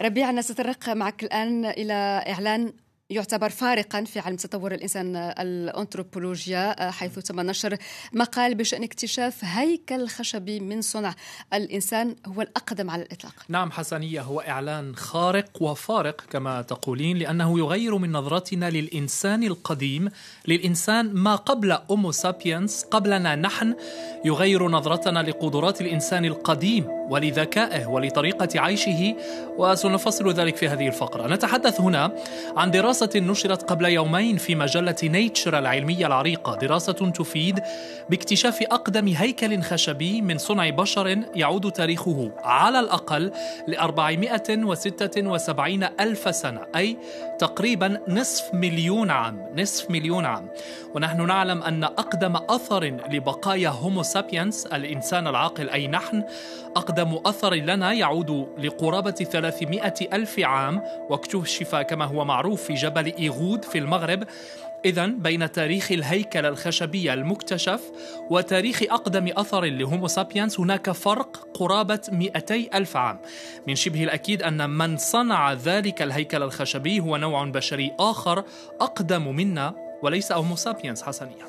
ربيع نتطرق معك الآن إلى إعلان يعتبر فارقا في علم تطور الإنسان الأنثروبولوجيا حيث تم نشر مقال بشأن اكتشاف هيكل خشبي من صنع الإنسان هو الأقدم على الإطلاق. نعم حسنيه هو إعلان خارق وفارق كما تقولين لأنه يغير من نظرتنا للإنسان القديم للإنسان ما قبل اومو سابينس قبلنا نحن يغير نظرتنا لقدرات الإنسان القديم ولذكائه ولطريقة عيشه وسنفصل ذلك في هذه الفقرة. نتحدث هنا عن دراسة دراسة نشرت قبل يومين في مجلة نيتشر العلمية العريقة دراسة تفيد باكتشاف أقدم هيكل خشبي من صنع بشر يعود تاريخه على الأقل ل 476 ألف سنة أي تقريبا نصف مليون عام نصف مليون عام. ونحن نعلم أن أقدم أثر لبقايا Homo sapiens الإنسان العاقل أي نحن أقدم أثر لنا يعود لقرابة 300 ألف عام واكتشف كما هو معروف في جبل إيغود في المغرب. إذا بين تاريخ الهيكل الخشبي المكتشف وتاريخ أقدم أثر ل Homo sapiens هناك فرق قرابة 200 ألف عام. من شبه الأكيد أن من صنع ذلك الهيكل الخشبي هو نوع بشري آخر أقدم منا وليس Homo sapiens حسنية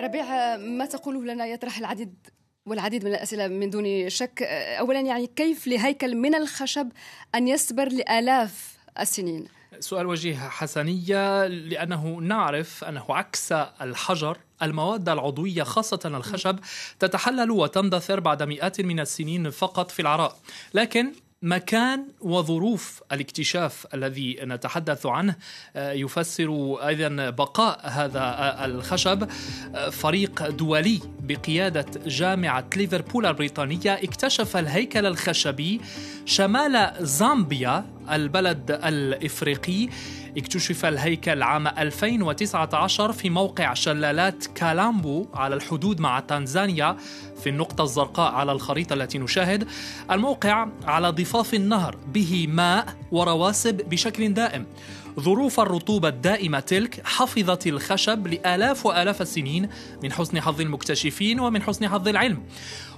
ربيع ما تقوله لنا يطرح العديد والعديد من الأسئلة من دون شك؟ أولا يعني كيف لهيكل من الخشب أن يصبر لآلاف السنين. سؤال وجيه حسنية لأنه نعرف أنه عكس الحجر المواد العضوية خاصة الخشب تتحلل وتندثر بعد مئات من السنين فقط في العراء لكن مكان وظروف الاكتشاف الذي نتحدث عنه آه، يفسر أيضا بقاء هذا الخشب آه، فريق دولي بقيادة جامعة ليفربول البريطانية اكتشف الهيكل الخشبي شمال زامبيا البلد الإفريقي. اكتشف الهيكل عام 2019 في موقع شلالات كالامبو على الحدود مع تنزانيا في النقطة الزرقاء على الخريطة التي نشاهد. الموقع على ضفاف النهر به ماء ورواسب بشكل دائم. ظروف الرطوبة الدائمة تلك حفظت الخشب لآلاف وآلاف السنين من حسن حظ المكتشفين ومن حسن حظ العلم.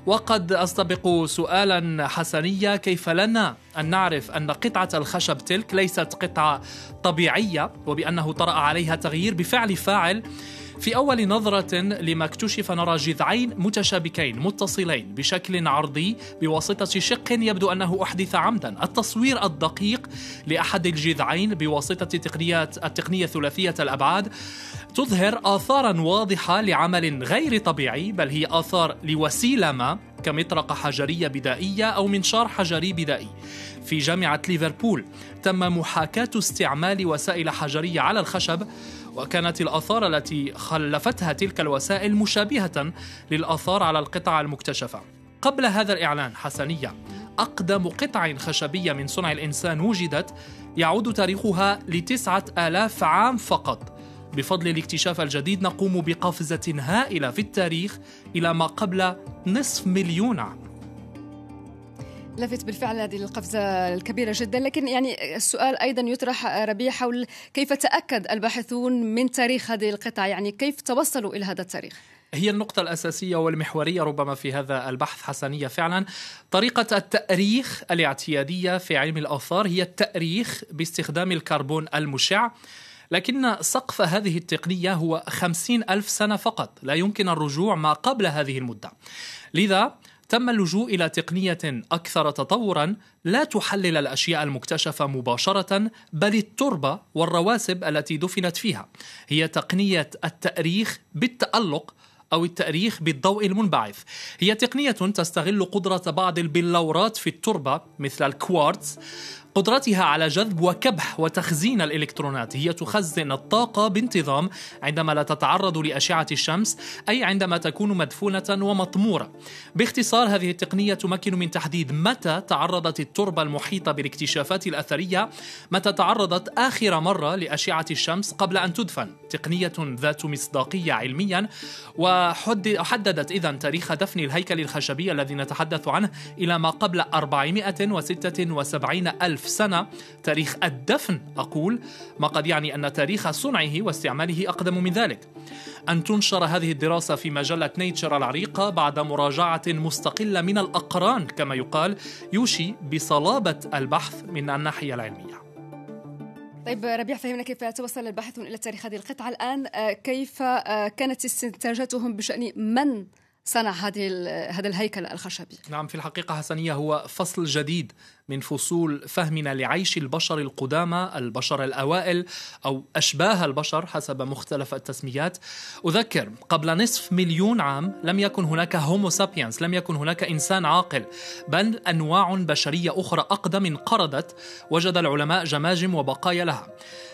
وقد أستبق سؤالا حسنية كيف لنا أن نعرف أن قطعة الخشب تلك ليست قطعة طبيعية وبأنه طرأ عليها تغيير بفعل فاعل في أول نظرة لما اكتشف نرى جذعين متشابكين متصلين بشكل عرضي بواسطة شق يبدو أنه أحدث عمدا. التصوير الدقيق لأحد الجذعين بواسطة تقنيات التقنية ثلاثية الأبعاد تظهر آثارا واضحة لعمل غير طبيعي بل هي آثار لوسيلة ما كمطرقة حجرية بدائية أو منشار حجري بدائي. في جامعة ليفربول تم محاكاة استعمال وسائل حجرية على الخشب وكانت الآثار التي خلفتها تلك الوسائل مشابهة للآثار على القطع المكتشفة. قبل هذا الإعلان حسنية أقدم قطع خشبية من صنع الإنسان وجدت يعود تاريخها لتسعة آلاف عام فقط. بفضل الاكتشاف الجديد نقوم بقفزة هائلة في التاريخ إلى ما قبل نصف مليون عام. لفت بالفعل هذه القفزة الكبيرة جدا. لكن يعني السؤال أيضا يطرح ربيع حول كيف تأكد الباحثون من تاريخ هذه القطع يعني كيف توصلوا إلى هذا التاريخ؟ هي النقطة الأساسية والمحورية ربما في هذا البحث حسنية فعلا. طريقة التأريخ الاعتيادية في علم الآثار هي التأريخ باستخدام الكربون المشع. لكن سقف هذه التقنية هو خمسين ألف سنة فقط. لا يمكن الرجوع ما قبل هذه المدة. لذا تم اللجوء إلى تقنية أكثر تطورا لا تحلل الأشياء المكتشفة مباشرة بل التربة والرواسب التي دفنت فيها. هي تقنية التأريخ بالتألق أو التأريخ بالضوء المنبعث. هي تقنية تستغل قدرة بعض البلورات في التربة مثل الكوارتز قدرتها على جذب وكبح وتخزين الإلكترونات. هي تخزن الطاقة بانتظام عندما لا تتعرض لأشعة الشمس أي عندما تكون مدفونة ومطمورة. باختصار هذه التقنية تمكن من تحديد متى تعرضت التربة المحيطة بالاكتشافات الأثرية متى تعرضت آخر مرة لأشعة الشمس قبل أن تدفن. تقنية ذات مصداقية علميا وحددت اذا تاريخ دفن الهيكل الخشبي الذي نتحدث عنه إلى ما قبل 476 ألف ألف سنة. تاريخ الدفن أقول ما قد يعني أن تاريخ صنعه واستعماله أقدم من ذلك. أن تنشر هذه الدراسة في مجلة نيتشر العريقة بعد مراجعة مستقلة من الأقران كما يقال يوشي بصلابة البحث من الناحية العلمية. طيب ربيع فهمنا كيف توصل الباحثون إلى تاريخ هذه القطعة الآن. آه، كيف آه، كانت استنتاجاتهم بشأن من صنع هذه هذا الهيكل الخشبي. نعم في الحقيقة حسنية هو فصل جديد من فصول فهمنا لعيش البشر القدامى البشر الأوائل أو أشباه البشر حسب مختلف التسميات. أذكر قبل نصف مليون عام لم يكن هناك هومو سابينس لم يكن هناك إنسان عاقل بل أنواع بشرية أخرى أقدم انقرضت وجد العلماء جماجم وبقايا لها.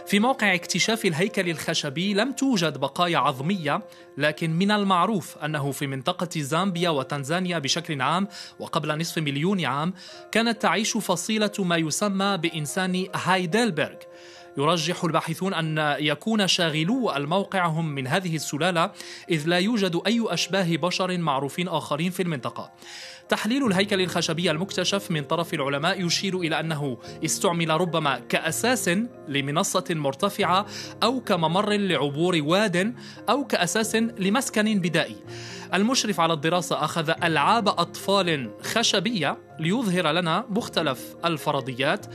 في موقع اكتشاف الهيكل الخشبي لم توجد بقايا عظمية لكن من المعروف أنه في منطقة زامبيا وتنزانيا بشكل عام وقبل نصف مليون عام كانت تعيش فصيلة ما يسمى بإنسان هايدلبرغ. يرجح الباحثون أن يكون شاغلو الموقع هم من هذه السلالة إذ لا يوجد أي أشباه بشر معروفين آخرين في المنطقة. تحليل الهيكل الخشبي المكتشف من طرف العلماء يشير إلى أنه استعمل ربما كأساس لمنصة مرتفعة أو كممر لعبور واد أو كأساس لمسكن بدائي. المشرف على الدراسة أخذ ألعاب أطفال خشبية ليظهر لنا مختلف الفرضيات.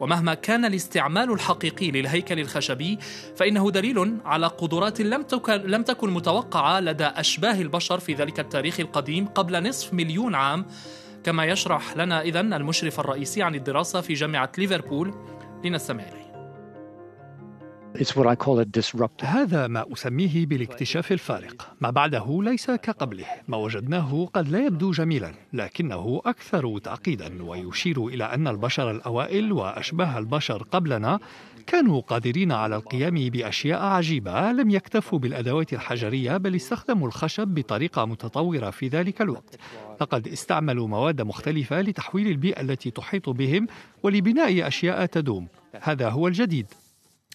ومهما كان الاستعمال الحقيقي للهيكل الخشبي فإنه دليل على قدرات لم تكن, لم تكن متوقعة لدى أشباه البشر في ذلك التاريخ القديم قبل نصف مليون عام. كما يشرح لنا إذن المشرف الرئيسي عن الدراسة في جامعة ليفربول لنستمع إليه. هذا ما أسميه بالاكتشاف الفارق. ما بعده ليس كقبله. ما وجدناه قد لا يبدو جميلا لكنه أكثر تعقيدا ويشير إلى أن البشر الأوائل وأشباه البشر قبلنا كانوا قادرين على القيام بأشياء عجيبة لم يكتفوا بالأدوات الحجرية بل استخدموا الخشب بطريقة متطورة في ذلك الوقت. لقد استعملوا مواد مختلفة لتحويل البيئة التي تحيط بهم ولبناء أشياء تدوم. هذا هو الجديد.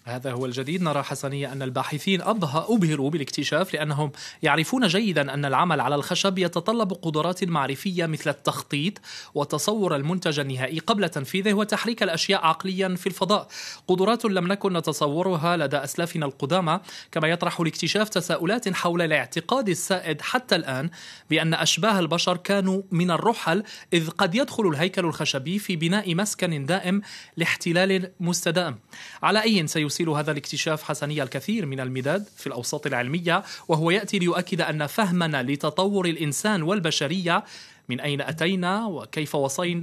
هذا هو الجديد. نرى حسنية أن الباحثين أبهروا بالاكتشاف لأنهم يعرفون جيدا أن العمل على الخشب يتطلب قدرات معرفية مثل التخطيط وتصور المنتج النهائي قبل تنفيذه وتحريك الأشياء عقليا في الفضاء. قدرات لم نكن نتصورها لدى أسلافنا القدامى كما يطرح الاكتشاف تساؤلات حول الاعتقاد السائد حتى الآن بأن أشباه البشر كانوا من الرحل إذ قد يدخل الهيكل الخشبي في بناء مسكن دائم لاحتلال مستدام. على أي سيساعد يرسل هذا الاكتشاف حسنية الكثير من المداد في الأوساط العلمية وهو يأتي ليؤكد أن فهمنا لتطور الإنسان والبشرية من أين أتينا وكيف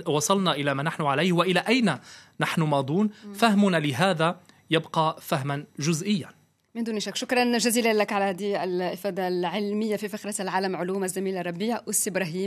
وصلنا إلى ما نحن عليه وإلى أين نحن ماضون. فهمنا لهذا يبقى فهما جزئيا. من دون شك. شكرا جزيلا لك على هذه الإفادة العلمية في فقرة العالم علوم الزميل ربيع أس إبراهيم.